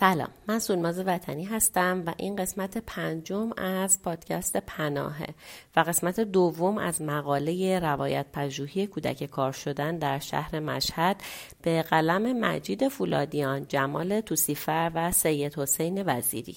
سلام من سولماز وطنی هستم و این قسمت پنجم از پادکست پناهه و قسمت دوم از مقاله روایت پژوهی کودک کار شدن در شهر مشهد به قلم مجید فولادیان جمال توسیفر و سید حسین وزیری.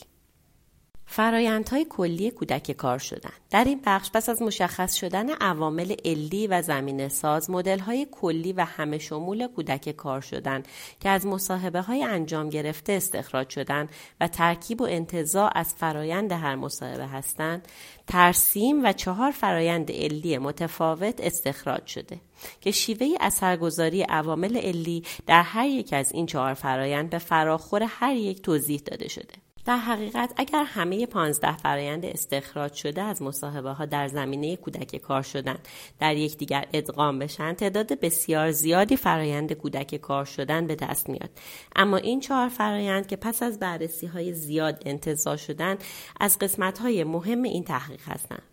فرایندهای کلی کودک کار شدن. در این بخش پس از مشخص شدن عوامل علی و زمینه ساز های کلی و همه شمول کودک کار شدن که از مصاحبه های انجام گرفته استخراج شدن و ترکیب و انتظاع از فرایند هر مصاحبه هستند ترسیم و چهار فرایند علی متفاوت استخراج شده که شیوه اثرگذاری عوامل علی در هر یک از این چهار فرایند به فراخور هر یک توضیح داده شده. در حقیقت اگر همه پانزده فرایند استخراج شده از مصاحبه ها در زمینه کودک کار شدن در یکدیگر ادغام بشن تعداد بسیار زیادی فرایند کودک کار شدن به دست میاد. اما این چهار فرایند که پس از بررسی های زیاد انتظار شدن از قسمت های مهم این تحقیق هستند.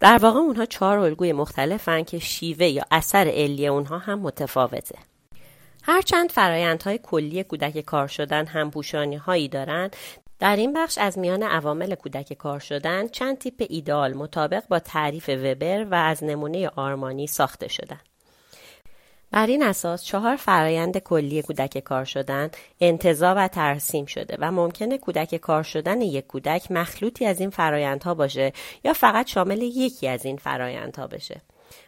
در واقع اونها چهار الگوی مختلفن که شیوه یا اثر علی اونها هم متفاوته. هرچند فرایندهای کلی کودک کار شدن هم پوشانی هایی دارند در این بخش از میان عوامل کودک کار شدن چند تیپ ایدال مطابق با تعریف وبر و از نمونه آرمانی ساخته شدن. بر این اساس چهار فرایند کلی کودک کار شدن انتظا و ترسیم شده و ممکنه کودک کار شدن یک کودک مخلوطی از این فرایندها باشه یا فقط شامل یکی از این فرایندها بشه.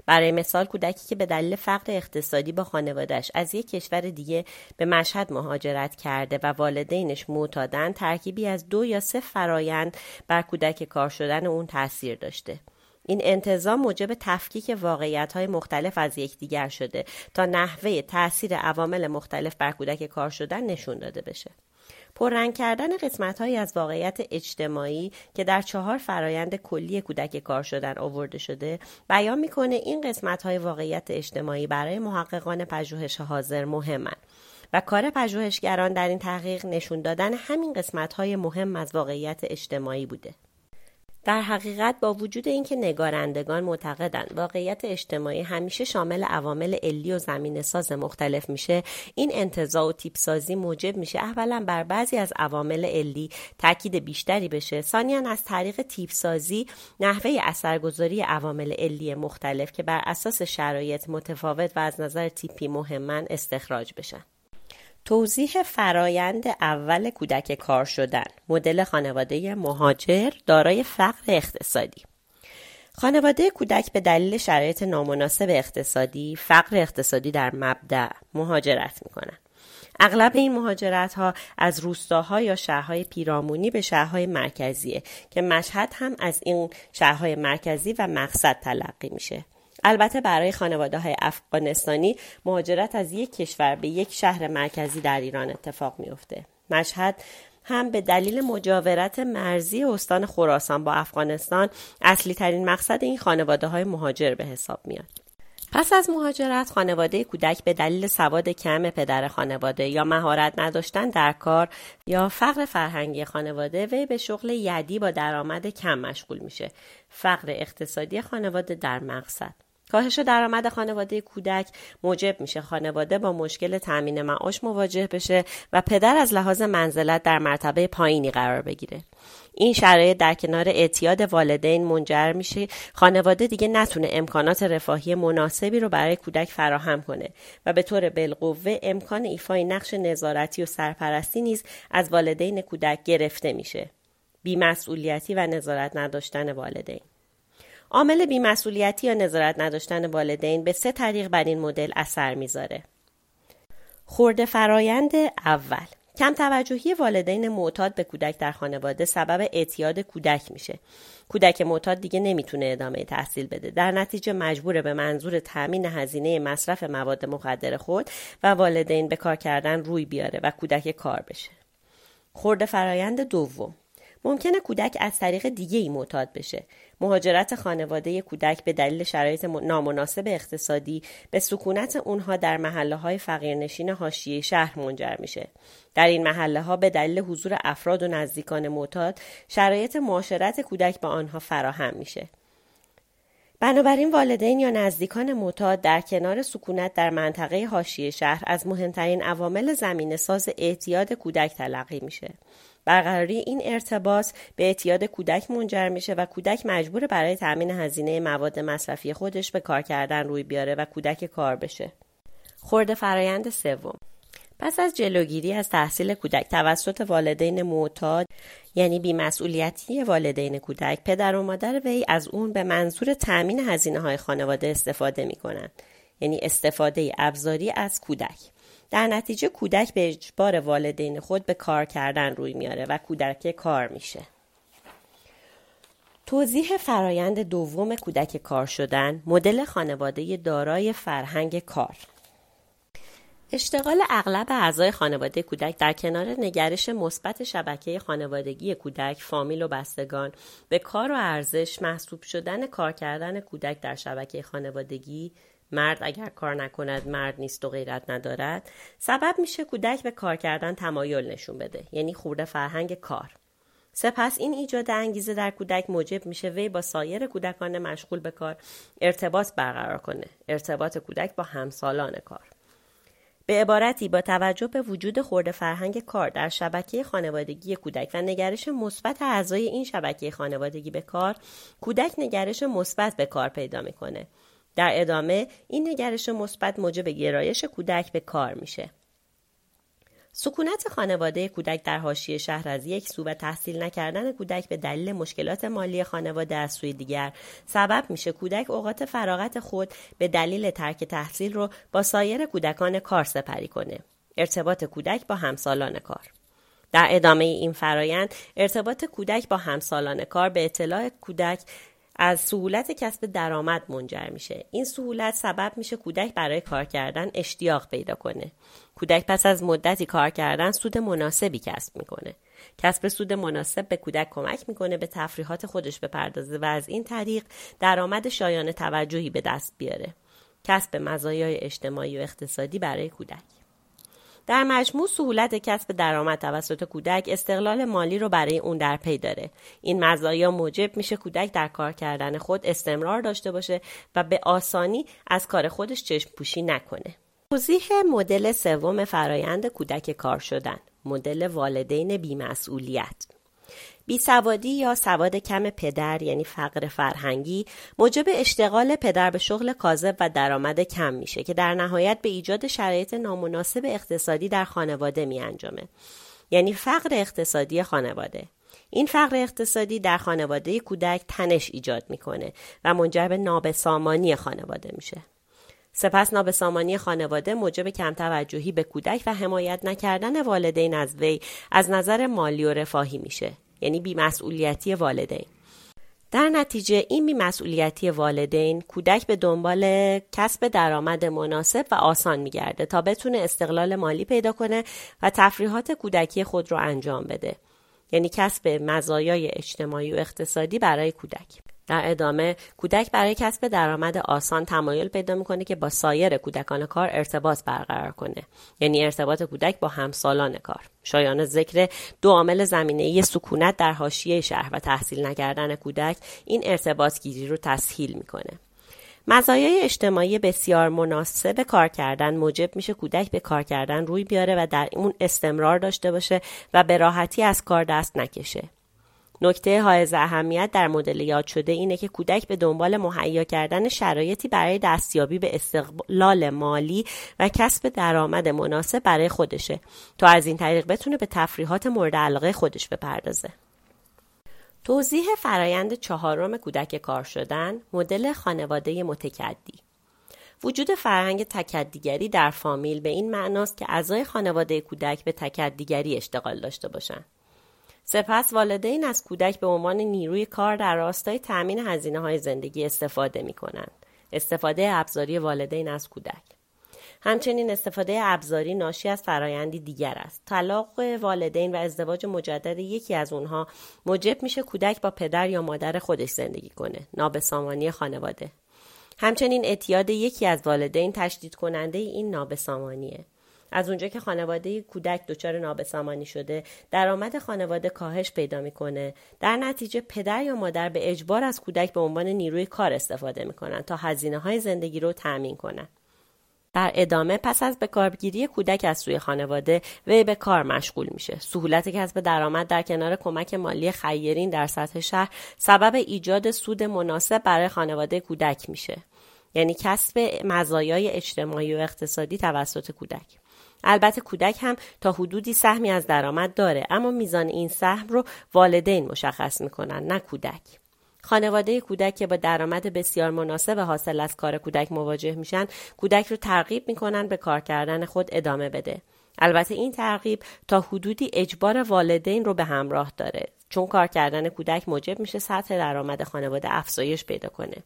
برای مثال کودکی که به دلیل فقر اقتصادی با خانوادش از یک کشور دیگه به مشهد مهاجرت کرده و والدینش معتادن ترکیبی از دو یا سه فرایند بر کودک کار شدن اون تاثیر داشته. این انتظام موجب تفکیک واقعیت های مختلف از یکدیگر شده تا نحوه تاثیر عوامل مختلف بر کودک کار شدن نشون داده بشه. پررنگ کردن قسمت هایی از واقعیت اجتماعی که در چهار فرایند کلی کودک کار شدن آورده شده بیان می‌کنه این قسمت های واقعیت اجتماعی برای محققان پژوهش حاضر مهمند و کار پژوهشگران در این تحقیق نشون دادن همین قسمت های مهم از واقعیت اجتماعی بوده. در حقیقت با وجود اینکه نگارندگان معتقدند واقعیت اجتماعی همیشه شامل عوامل علی و زمین ساز مختلف میشه این انتظاع و تیپ سازی موجب میشه. اولا بر بعضی از عوامل علی تاکید بیشتری بشه. ثانیا از طریق تیپ سازی نحوه اثرگذاری عوامل علی مختلف که بر اساس شرایط متفاوت و از نظر تیپی مهمن استخراج بشن. توضیح فرایند اول کودک کار شدن مدل خانواده مهاجر دارای فقر اقتصادی خانواده کودک به دلیل شرایط نامناسب اقتصادی فقر اقتصادی در مبدع مهاجرت می کنند. اغلب این مهاجرت ها از روستاها یا شهرهای پیرامونی به شهرهای مرکزیه که مشهد هم از این شهرهای مرکزی و مقصد تلقی میشه. البته برای خانواده های افغانستانی مهاجرت از یک کشور به یک شهر مرکزی در ایران اتفاق میافته. مشهد هم به دلیل مجاورت مرزی استان خراسان با افغانستان اصلی ترین مقصد این خانواده های مهاجر به حساب میاد. پس از مهاجرت خانواده کودک به دلیل سواد کم پدر خانواده یا مهارت نداشتن در کار یا فقر فرهنگی خانواده وی به شغل یدی با درآمد کم مشغول میشه فقر اقتصادی خانواده در مقصد کاهش درآمد خانواده کودک موجب میشه خانواده با مشکل تامین معاش مواجه بشه و پدر از لحاظ منزلت در مرتبه پایینی قرار بگیره. این شرایط در کنار اعتیاد والدین منجر میشه. خانواده دیگه نتونه امکانات رفاهی مناسبی رو برای کودک فراهم کنه و به طور بالقوه امکان ایفای نقش نظارتی و سرپرستی نیز از والدین کودک گرفته میشه. بیمسئولیتی و نظارت نداشتن والدین. عامل بیمسئولیتی یا نظارت نداشتن والدین به سه طریق بر این مدل اثر می‌ذاره. خورده فرایند اول کم توجهی والدین معتاد به کودک در خانواده سبب اعتیاد کودک میشه. کودک معتاد دیگه نمی‌تونه ادامه تحصیل بده. در نتیجه مجبوره به منظور تامین هزینه مصرف مواد مخدر خود و والدین به کار کردن روی بیاره و کودک کار بشه. خورده فرایند دوم ممکنه کودک از طریق دیگه ای معتاد بشه. مهاجرت خانواده کودک به دلیل شرایط نامناسب اقتصادی به سکونت اونها در محله های فقیرنشین حاشیه شهر منجر میشه. در این محله ها به دلیل حضور افراد و نزدیکان معتاد شرایط معاشرت کودک با آنها فراهم میشه. بنابراین والدین یا نزدیکان معتاد در کنار سکونت در منطقه حاشیه شهر از مهمترین عوامل زمین ساز اعتیاد کودک تلقی میشه. برقراری این ارتباط به اعتیاد کودک منجر میشه و کودک مجبور برای تامین هزینه مواد مصرفی خودش به کار کردن روی بیاره و کودک کار بشه. خورده فرایند سوم پس از جلوگیری از تحصیل کودک توسط والدین معتاد یعنی بیمسئولیتی والدین کودک پدر و مادر وی از اون به منظور تأمین هزینه های خانواده استفاده می کنند. یعنی استفاده ابزاری از کودک در نتیجه کودک به اجبار والدین خود به کار کردن روی میاره و کودک کار میشه. توضیح فرایند دوم کودک کار شدن مدل خانواده دارای فرهنگ کار. اشتغال اغلب اعضای خانواده کودک در کنار نگرش مثبت شبکه خانوادگی کودک، فامیل و بستگان به کار و ارزش محسوب شدن کار کردن کودک در شبکه خانوادگی مرد اگر کار نکند مرد نیست و غیرت ندارد. سبب میشه کودک به کار کردن تمایل نشون بده یعنی خورده فرهنگ کار. سپس این ایجاد انگیزه در کودک موجب میشه وی با سایر کودکان مشغول به کار ارتباط برقرار کنه ارتباط کودک با همسالان کار. به عبارتی با توجه به وجود خورده فرهنگ کار در شبکه خانوادگی کودک و نگرش مثبت اعضای این شبکه خانوادگی به کار کودک نگرش مثبت به کار پیدا می‌کنه. در ادامه این نگرش مثبت موجب گرایش کودک به کار میشه. سکونت خانواده کودک در حاشیه شهر از یک سو و تحصیل نکردن کودک به دلیل مشکلات مالی خانواده از سوی دیگر سبب میشه. کودک اوقات فراغت خود به دلیل ترک تحصیل رو با سایر کودکان کار سپری کنه. ارتباط کودک با همسالان کار. در ادامه این فرایند ارتباط کودک با همسالان کار به اطلاع کودک از سهولت کسب درآمد منجر میشه. این سهولت سبب میشه کودک برای کار کردن اشتیاق پیدا کنه. کودک پس از مدتی کار کردن سود مناسبی کسب می‌کنه. کسب سود مناسب به کودک کمک می‌کنه به تفریحات خودش بپردازه و از این طریق درآمد شایان توجهی به دست بیاره. کسب مزایای اجتماعی و اقتصادی برای کودک. در مجموع سهولت کسب درآمد توسط کودک استقلال مالی رو برای اون در پی داره. این مزایا موجب میشه کودک در کار کردن خود استمرار داشته باشه و به آسانی از کار خودش چشم پوشی نکنه. توضیح مدل سوم فرایند کودک کار شدن. مدل والدین بیمسئولیت. بیسوادی یا سواد کم پدر یعنی فقر فرهنگی موجب اشتغال پدر به شغل کاذب و درآمد کم میشه که در نهایت به ایجاد شرایط نامناسب اقتصادی در خانواده می انجامه. یعنی فقر اقتصادی خانواده. این فقر اقتصادی در خانواده کودک تنش ایجاد می‌کنه و منجر به نابسامانی خانواده میشه. سپس نابسامانی خانواده موجب کم توجهی به کودک و حمایت نکردن والدین از وی از نظر مالی و رفاهی میشه. یعنی بیمسئولیتی والدین. در نتیجه این بیمسئولیتی والدین کودک به دنبال کسب درآمد مناسب و آسان میگرده تا بتونه استقلال مالی پیدا کنه و تفریحات کودکی خود رو انجام بده. یعنی کسب مزایای اجتماعی و اقتصادی برای کودک. در ادامه کودک برای کسب درآمد آسان تمایل پیدا می‌کنه که با سایر کودکان کار ارتباط برقرار کنه. یعنی ارتباط کودک با همسالان کار. شایان ذکر دو عامل زمینه سکونت در حاشیه شهر و تحصیل نکردن کودک این ارتباط گیری رو تسهیل می‌کنه. مزایای اجتماعی بسیار مناسب کار کردن موجب میشه کودک به کار کردن روی بیاره و در اون استمرار داشته باشه و به راحتی از کار دست نکشه. نکته حائز اهمیت در مدل یاد شده اینه که کودک به دنبال مهیا کردن شرایطی برای دستیابی به استقلال مالی و کسب درآمد مناسب برای خودشه تا از این طریق بتونه به تفریحات مورد علاقه خودش بپردازه. توضیح فرایند چهارم کودک کار شدن مدل خانواده متکدی وجود فرهنگ تکدیگری در فامیل به این معناست که اعضای خانواده کودک به تکدیگری اشتغال داشته باشند سپس والدین از کودک به عنوان نیروی کار در راستای تأمین هزینه های زندگی استفاده می کنند. استفاده ابزاری والدین از کودک. همچنین استفاده ابزاری ناشی از فرایندی دیگر است. طلاق والدین و ازدواج مجدد یکی از اونها موجب میشه کودک با پدر یا مادر خودش زندگی کنه نابسامانی خانواده. همچنین اعتیاد یکی از والدین تشدید کننده این نابسامانیه. از اونجا که خانواده کودک دچار نابسامانی شده درآمد خانواده کاهش پیدا می‌کنه. در نتیجه پدر یا مادر به اجبار از کودک به عنوان نیروی کار استفاده می‌کنن تا هزینه های زندگی رو تأمین کنن. در ادامه پس از به کارگیری کودک از سوی خانواده وی به کار مشغول میشه. سهولت کسب درآمد در کنار کمک مالی خیرین در سطح شهر سبب ایجاد سود مناسب برای خانواده کودک میشه. یعنی کسب مزایای اجتماعی و اقتصادی توسط کودک. البته کودک هم تا حدودی سهمی از درآمد داره اما میزان این سهم رو والدین مشخص می‌کنن نه کودک. خانواده کودک که با درآمد بسیار مناسب حاصل از کار کودک مواجه میشن کودک رو ترغیب می‌کنن به کار کردن خود ادامه بده. البته این ترغیب تا حدودی اجبار والدین رو به همراه داره. چون کار کردن کودک موجب میشه سطح درآمد خانواده افزایش پیدا کنه.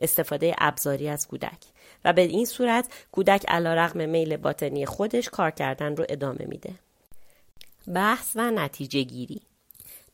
استفاده ابزاری از کودک. و به این صورت کودک علیرغم میل باطنی خودش کار کردن رو ادامه میده. بحث و نتیجه گیری.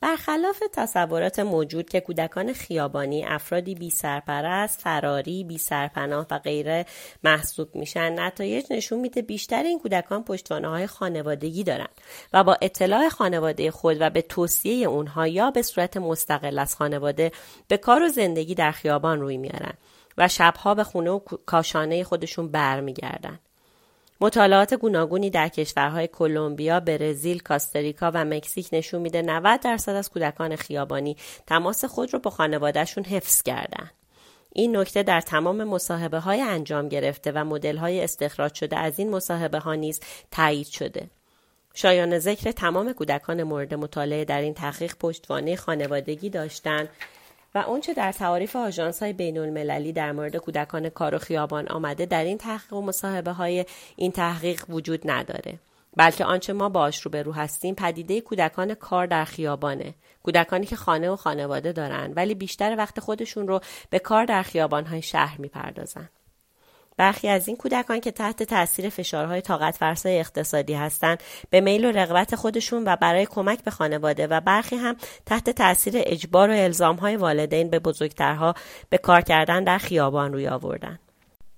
برخلاف تصورات موجود که کودکان خیابانی افرادی بی سرپرست، فراری، بی سرپناه و غیره محسوب میشن نتایج نشون میده بیشتر این کودکان پشتوانه های خانوادگی دارند و با اطلاع خانواده خود و به توصیه اونها یا به صورت مستقل از خانواده به کار و زندگی در خیابان روی میارن و شبها به خونه و کاشانه خودشون برمیگردن. مطالعات گوناگونی در کشورهای کلمبیا، برزیل، کاستریکا و مکزیک نشون میده 90 درصد از کودکان خیابانی تماس خود رو با خانوادهشون حفظ کردن. این نکته در تمام مصاحبه های انجام گرفته و مدل های استخراج شده از این مصاحبه ها نیز تایید شده. شایان ذکر تمام کودکان مورد مطالعه در این تحقیق پشتوانه خانوادگی داشتند و اونچه در تعاریف آژانس های بین المللی در مورد کودکان کار و خیابان آمده در این تحقیق و مصاحبه های این تحقیق وجود نداره. بلکه آنچه ما باش رو به رو هستیم پدیده کودکان کار در خیابانه. کودکانی که خانه و خانواده دارن ولی بیشتر وقت خودشون رو به کار در خیابان های شهر می‌پردازن. برخی از این کودکان که تحت تاثیر فشارهای طاقت فرسای اقتصادی هستند به میل و رغبت خودشون و برای کمک به خانواده و برخی هم تحت تاثیر اجبار و الزامهای والدین به بزرگترها به کار کردن در خیابان روی آوردن.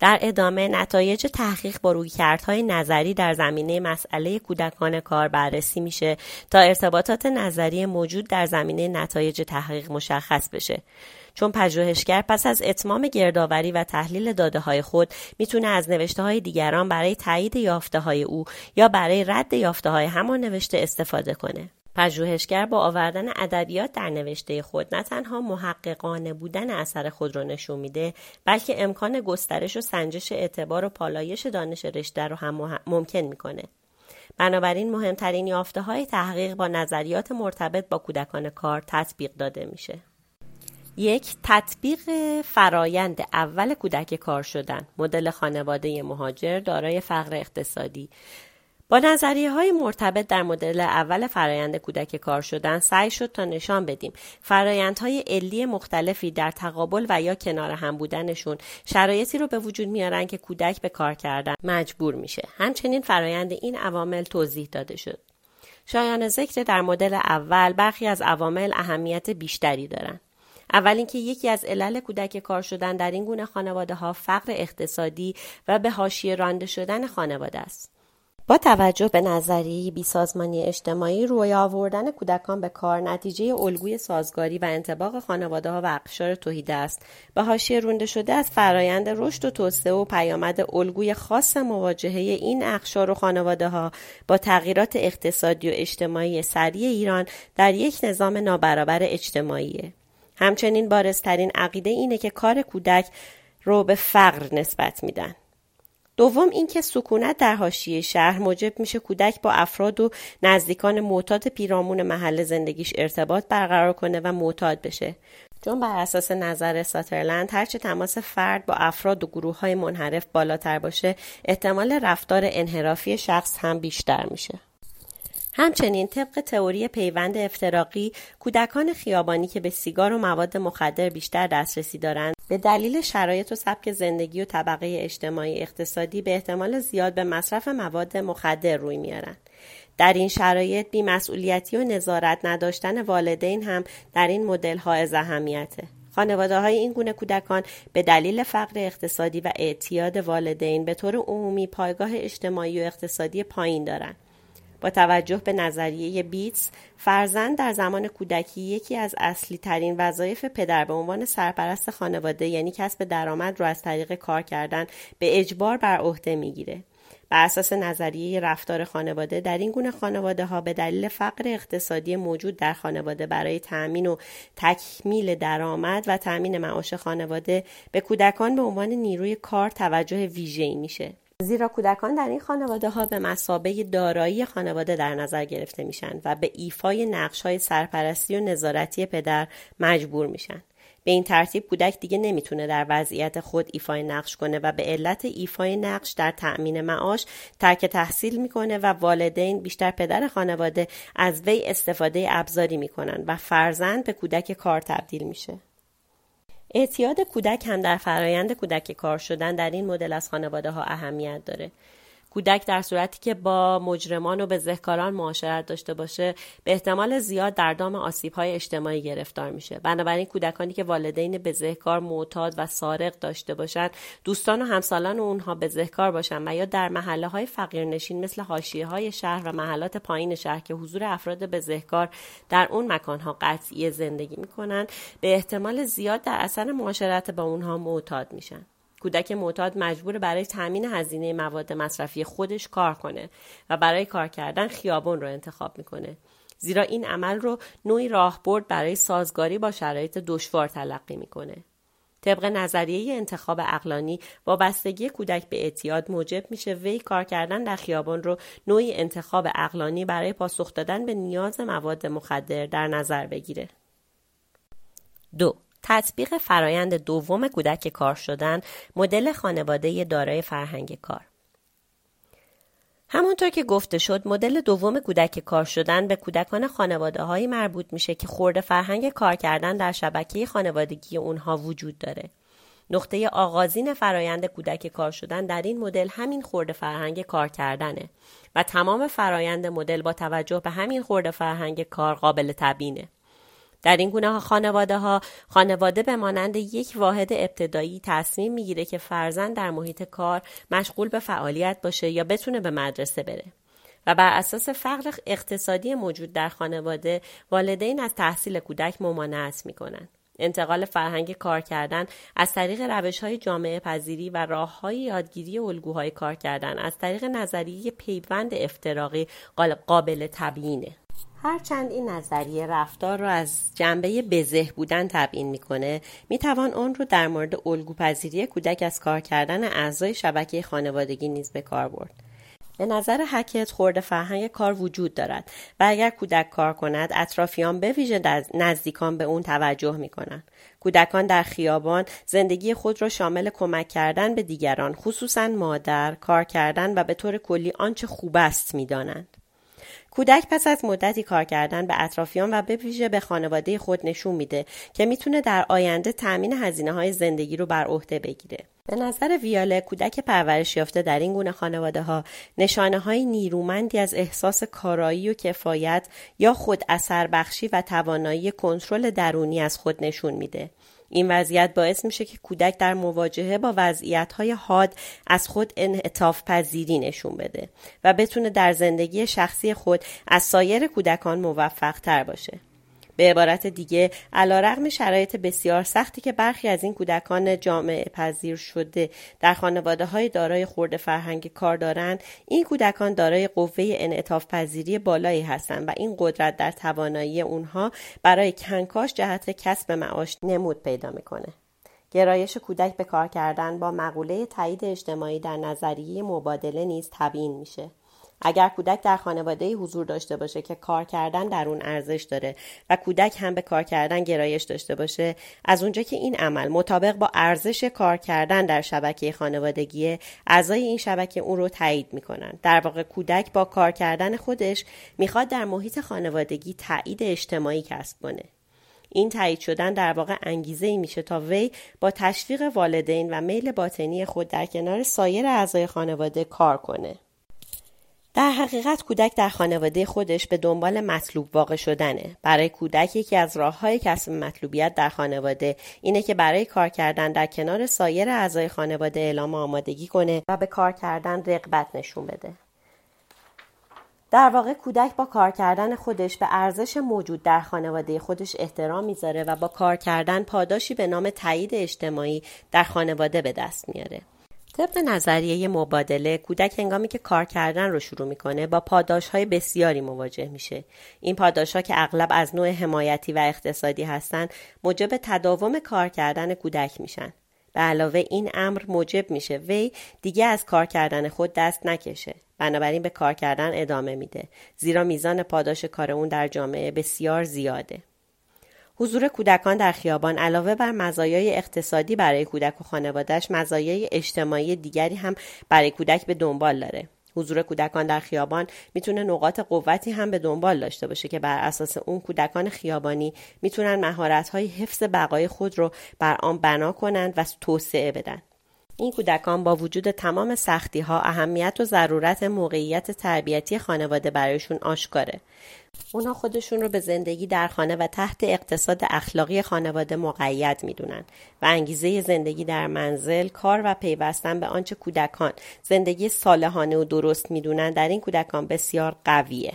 در ادامه نتایج تحقیق با رویکردهای نظری در زمینه مسئله کودکان کار بررسی میشه تا ارتباطات نظری موجود در زمینه نتایج تحقیق مشخص بشه. چون پژوهشگر پس از اتمام گردآوری و تحلیل داده های خود می‌تونه از نوشته های دیگران برای تایید یافته های او یا برای رد یافته های همان نوشته استفاده کنه. پژوهشگر با آوردن ادبیات در نوشته خود نه تنها محققانه بودن اثر خود را نشون میده بلکه امکان گسترش و سنجش اعتبار و پالایش دانش رشته رو هم ممکن می‌کنه بنابراین مهمترین یافته های تحقیق با نظریات مرتبط با کودکان کار تطبیق داده میشه یک تطبیق فرایند اول کودک کار شدن. مدل خانواده مهاجر دارای فقر اقتصادی. با نظریه های مرتبط در مدل اول فرایند کودک کار شدن سعی شد تا نشان بدیم. فرایندهای علی مختلفی در تقابل و یا کنار هم بودنشون شرایطی رو به وجود میارن که کودک به کار کردن مجبور میشه. همچنین فرایند این عوامل توضیح داده شد. شایان ذکر در مدل اول برخی از عوامل اهمیت بیشتری دارند اول اینکه یکی از علل کودک کار شدن در این گونه خانواده ها فقر اقتصادی و به حاشیه رانده شدن خانواده است. با توجه به نظریه بیسازمانی اجتماعی روی آوردن کودکان به کار نتیجه الگوی سازگاری و انتباق خانواده ها و اقشار توحیده است. به حاشیه رونده شده از فرایند رشد و توسعه و پیامد الگوی خاص مواجهه این اقشار و خانواده ها با تغییرات اقتصادی و اجتماعی سریع ایران در یک نظام نابرابر اجتماعی همچنین بارزترین عقیده اینه که کار کودک رو به فقر نسبت میدن. دوم اینکه سکونت در حاشیه شهر موجب میشه کودک با افراد و نزدیکان معتاد پیرامون محل زندگیش ارتباط برقرار کنه و معتاد بشه چون بر اساس نظر ساترلند هرچه تماس فرد با افراد و گروه های منحرف بالاتر باشه احتمال رفتار انحرافی شخص هم بیشتر میشه همچنین طبق تئوری پیوند افتراقی کودکان خیابانی که به سیگار و مواد مخدر بیشتر دسترسی دارند به دلیل شرایط و سبک زندگی و طبقه اجتماعی اقتصادی به احتمال زیاد به مصرف مواد مخدر روی میارند در این شرایط بیمسئولیتی و نظارت نداشتن والدین هم در این مدل ها اهمیته خانواده های این گونه کودکان به دلیل فقر اقتصادی و اعتیاد والدین به طور عمومی پایگاه اجتماعی و اقتصادی پایین دارند. با توجه به نظریه بیتس فرزند در زمان کودکی یکی از اصلی ترین وظایف پدر به عنوان سرپرست خانواده یعنی کسب درآمد رو از طریق کار کردن به اجبار بر عهده می‌گیره. بر اساس نظریه رفتار خانواده در این گونه خانواده ها به دلیل فقر اقتصادی موجود در خانواده برای تأمین و تکمیل درآمد و تأمین معاش خانواده به کودکان به عنوان نیروی کار توجه ویژه‌ای میشه. زیرا کودکان در این خانواده ها به مثابه دارایی خانواده در نظر گرفته میشن و به ایفای نقش های سرپرستی و نظارتی پدر مجبور میشن. به این ترتیب کودک دیگه نمی‌تونه در وضعیت خود ایفای نقش کنه و به علت ایفای نقش در تأمین معاش ترک تحصیل می‌کنه و والدین بیشتر پدر خانواده از وی استفاده ابزاری می‌کنن و فرزند به کودک کار تبدیل میشه. اعتیاد کودک هم در فرایند کودک کار شدن در این مدل از خانواده ها اهمیت داره. کودک در صورتی که با مجرمان و بزهکاران معاشرت داشته باشه به احتمال زیاد در دام آسیب های اجتماعی گرفتار میشه. بنابراین کودکانی که والدین بزهکار معتاد و سارق داشته باشند دوستان و همسالان اونها بزهکار باشند و یا در محله های فقیرنشین مثل حاشیه های شهر و محلات پایین شهر که حضور افراد بزهکار در اون مکان ها قطعی زندگی می‌کنند به احتمال زیاد در اثر معاشرت با اونها معتاد میشن. کودک معتاد مجبور برای تامین هزینه مواد مصرفی خودش کار کنه و برای کار کردن خیابون رو انتخاب می‌کنه زیرا این عمل رو نوعی راهبرد برای سازگاری با شرایط دشوار تلقی می‌کنه طبق نظریه انتخاب اقلانی وابستگی کودک به اعتیاد موجب میشه وی کار کردن در خیابان رو نوعی انتخاب اقلانی برای پاسخ دادن به نیاز مواد مخدر در نظر بگیره. دو تطبیق فرایند دوم کودک کار شدن مدل خانواده دارای فرهنگ کار همونطور که گفته شد مدل دوم کودک کار شدن به کودکان خانواده هایی مربوط میشه که خورده فرهنگ کار کردن در شبکه خانوادگی اونها وجود داره. نقطه آغازین فرایند کودک کار شدن در این مدل همین خورده فرهنگ کار کردنه و تمام فرایند مدل با توجه به همین خورده فرهنگ کار قابل تبینه. در این گونه خانواده ها خانواده به مانند یک واحد ابتدایی تصمیم می‌گیره که فرزند در محیط کار مشغول به فعالیت باشه یا بتونه به مدرسه بره. و بر اساس فقر اقتصادی موجود در خانواده والدین از تحصیل کودک ممانعت می‌کنند. انتقال فرهنگ کار کردن از طریق روش های جامعه پذیری و راه های یادگیری الگوهای کار کردن از طریق نظریه پیوند افتراقی قابل تبیینه. هرچند این نظریه رفتار را از جنبه بزه بودن تبیین می‌کنه می‌توان آن رو در مورد الگوپذیری کودک از کار کردن اعضای شبکه خانوادگی نیز به کار برد به نظر حکت خورده فرهنگ کار وجود دارد و اگر کودک کار کند اطرافیان به ویژه نزدیکان به اون توجه می کنند. کودکان در خیابان زندگی خود را شامل کمک کردن به دیگران خصوصا مادر کار کردن و به طور کلی آنچه خوب است می دانند. کودک پس از مدتی کار کردن به اطرافیان و به ویژه به خانواده خود نشون میده که می‌تونه در آینده تأمین هزینه های زندگی رو بر عهده بگیره. به نظر ویاله کودک پرورش یافته در این گونه خانواده ها نشانه های نیرومندی از احساس کارایی و کفایت یا خود اثر بخشی و توانایی کنترل درونی از خود نشون میده. این وضعیت باعث میشه که کودک در مواجهه با وضعیت های حاد از خود انعطاف پذیری نشون بده و بتونه در زندگی شخصی خود از سایر کودکان موفق تر باشه. به عبارت دیگه علا رقم شرایط بسیار سختی که برخی از این کودکان جامعه پذیر شده در خانواده های دارای خورده فرهنگ کار دارند. این کودکان دارای قوه انعطاف پذیری بالایی هستند و این قدرت در توانایی اونها برای کنکاش جهت کسب معاش نمود پیدا می‌کنه. گرایش کودک به کار کردن با مقوله تایید اجتماعی در نظریه مبادله نیز تبیین میشه. اگر کودک در خانواده حضور داشته باشه که کار کردن در اون ارزش داره و کودک هم به کار کردن گرایش داشته باشه از اونجا که این عمل مطابق با ارزش کار کردن در شبکه خانوادگی اعضای این شبکه اون رو تایید می‌کنن. در واقع کودک با کار کردن خودش می‌خواد در محیط خانوادگی تایید اجتماعی کسب کنه. این تایید شدن در واقع انگیزه ای میشه تا وی با تشویق والدین و میل باطنی خود در کنار سایر اعضای خانواده کار کنه. در حقیقت کودک در خانواده خودش به دنبال مطلوب واقع شدنه. برای کودک یکی از راه های کسب مطلوبیت در خانواده اینه که برای کار کردن در کنار سایر اعضای خانواده اعلام آمادگی کنه و به کار کردن رغبت نشون بده. در واقع کودک با کار کردن خودش به ارزش موجود در خانواده خودش احترام می‌ذاره و با کار کردن پاداشی به نام تایید اجتماعی در خانواده به دست میاره. طبق نظریه مبادله کودک هنگامی که کار کردن رو شروع می‌کنه با پاداش های بسیاری مواجه میشه. این پاداش ها که اغلب از نوع حمایتی و اقتصادی هستند موجب تداوم کار کردن کودک میشن. به علاوه این امر موجب میشه. وی دیگه از کار کردن خود دست نکشه. بنابراین به کار کردن ادامه میده. زیرا میزان پاداش کار اون در جامعه بسیار زیاده. حضور کودکان در خیابان علاوه بر مزایای اقتصادی برای کودک و خانوادهش مزایای اجتماعی دیگری هم برای کودک به دنبال داره. حضور کودکان در خیابان می‌تونه نقاط قوتی هم به دنبال داشته باشه که بر اساس اون کودکان خیابانی می‌تونن مهارت های حفظ بقای خود رو بر آن بنا کنند و توسعه بدن. این کودکان با وجود تمام سختی ها اهمیت و ضرورت موقعیت تربیتی خانواده برایشون آشکاره. اونا خودشون رو به زندگی در خانه و تحت اقتصاد اخلاقی خانواده مقید می‌دونن و انگیزه زندگی در منزل، کار و پیوستن به آنچه کودکان زندگی صالحانه و درست می‌دونن در این کودکان بسیار قویه.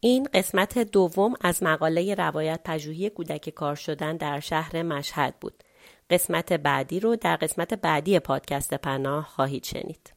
این قسمت دوم از مقاله روایت پژوهی کودک کار شدن در شهر مشهد بود. قسمت بعدی رو در قسمت بعدی پادکست پناه خواهید شنید.